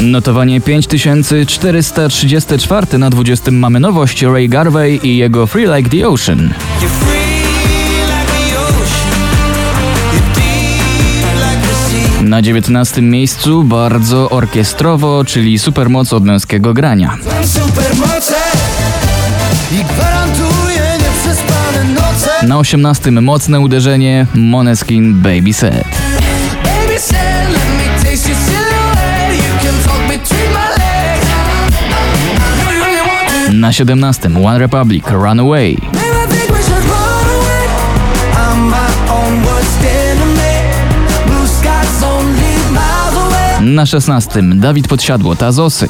Notowanie 5434 na 20 mamy nowość Ray Garvey i jego Free Like the Ocean. Na 19 miejscu bardzo orkiestrowo, czyli supermoc od męskiego grania. Na 18 mocne uderzenie Moneskin Baby Set. Na 17 One Republic Runaway. Na 16 Dawid Podsiadło Tazosy.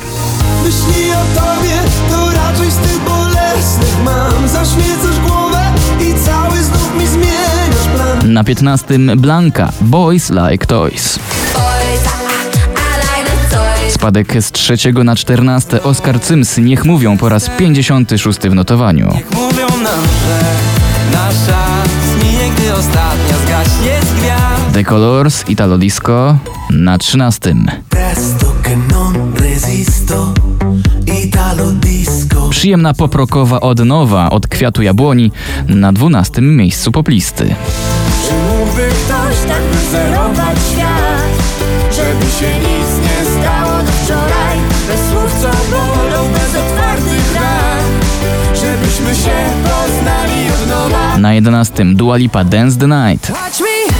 Myśli o tobie, to raczej z tych bolesnych mam. Zaśmiecasz głowę i cały znów mi zmieniasz plan. Na 15 Blanka Boys Like Toys. Spadek z trzeciego na 14 Oscar Cyms Niech mówią po raz 56 w notowaniu. Mówią nam, że nasza zminie, gdy ostatnia zgaśnie z gwiazd. The Colors Italo Disco na 13. Presto che non resisto, Italo disco. Przyjemna poprokowa odnowa od kwiatu jabłoni na 12 miejscu poplisty. Czy mógłby ktoś tak wyzerować świat, żeby się nic nie stało wczoraj? Bez słów co bolą, bez otwartych ran, żebyśmy się poznali od nowa. Na 11 Dua Lipa Dance the Night. Watch me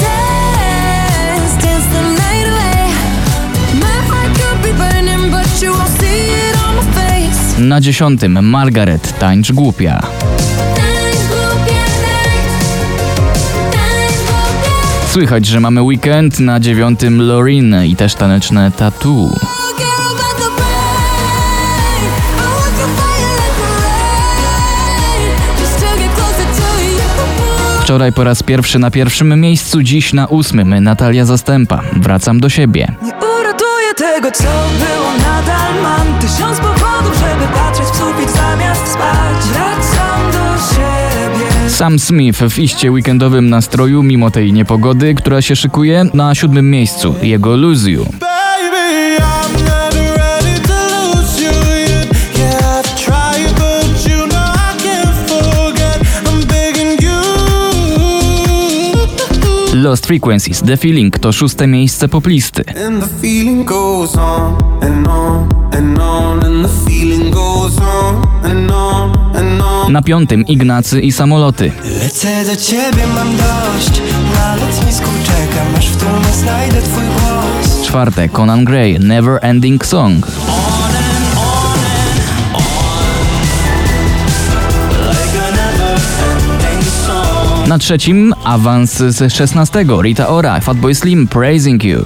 Dance, dance the night away. My heart could be burning, but you won't see it on my face. Na 10 Margaret Tańcz Głupia. Słychać, że mamy weekend na 9 Lorin i też taneczne tattoo. Wczoraj po raz pierwszy na pierwszym miejscu, dziś na ósmym Natalia Zastępa. Wracam do siebie. Nie uratuję tego, co było, nadal mam tysiąc powodów, żeby Sam Smith w iście weekendowym nastroju, mimo tej niepogody, która się szykuje, na siódmym miejscu. Jego Lose You. Lost Frequencies, The Feeling to szóste miejsce poplisty. And Na piątym Ignacy i Samoloty. Lecę do ciebie, mam dość. Na lotnisku czekam, aż w tłumie znajdę twój głos. Czwarte Conan Gray, Never Ending Song. Na trzecim awans z 16 Rita Ora, Fatboy Slim, Praising You.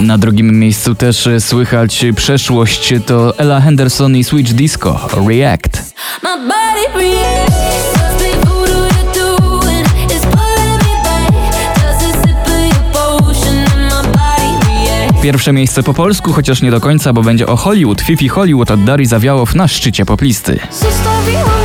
Na drugim miejscu też słychać przeszłość to Ella Henderson i Switch Disco, React. Pierwsze miejsce po polsku, chociaż nie do końca, bo będzie o Hollywood. Fifi Hollywood od Dari Zawiałow na szczycie poplisty. Zostawiłam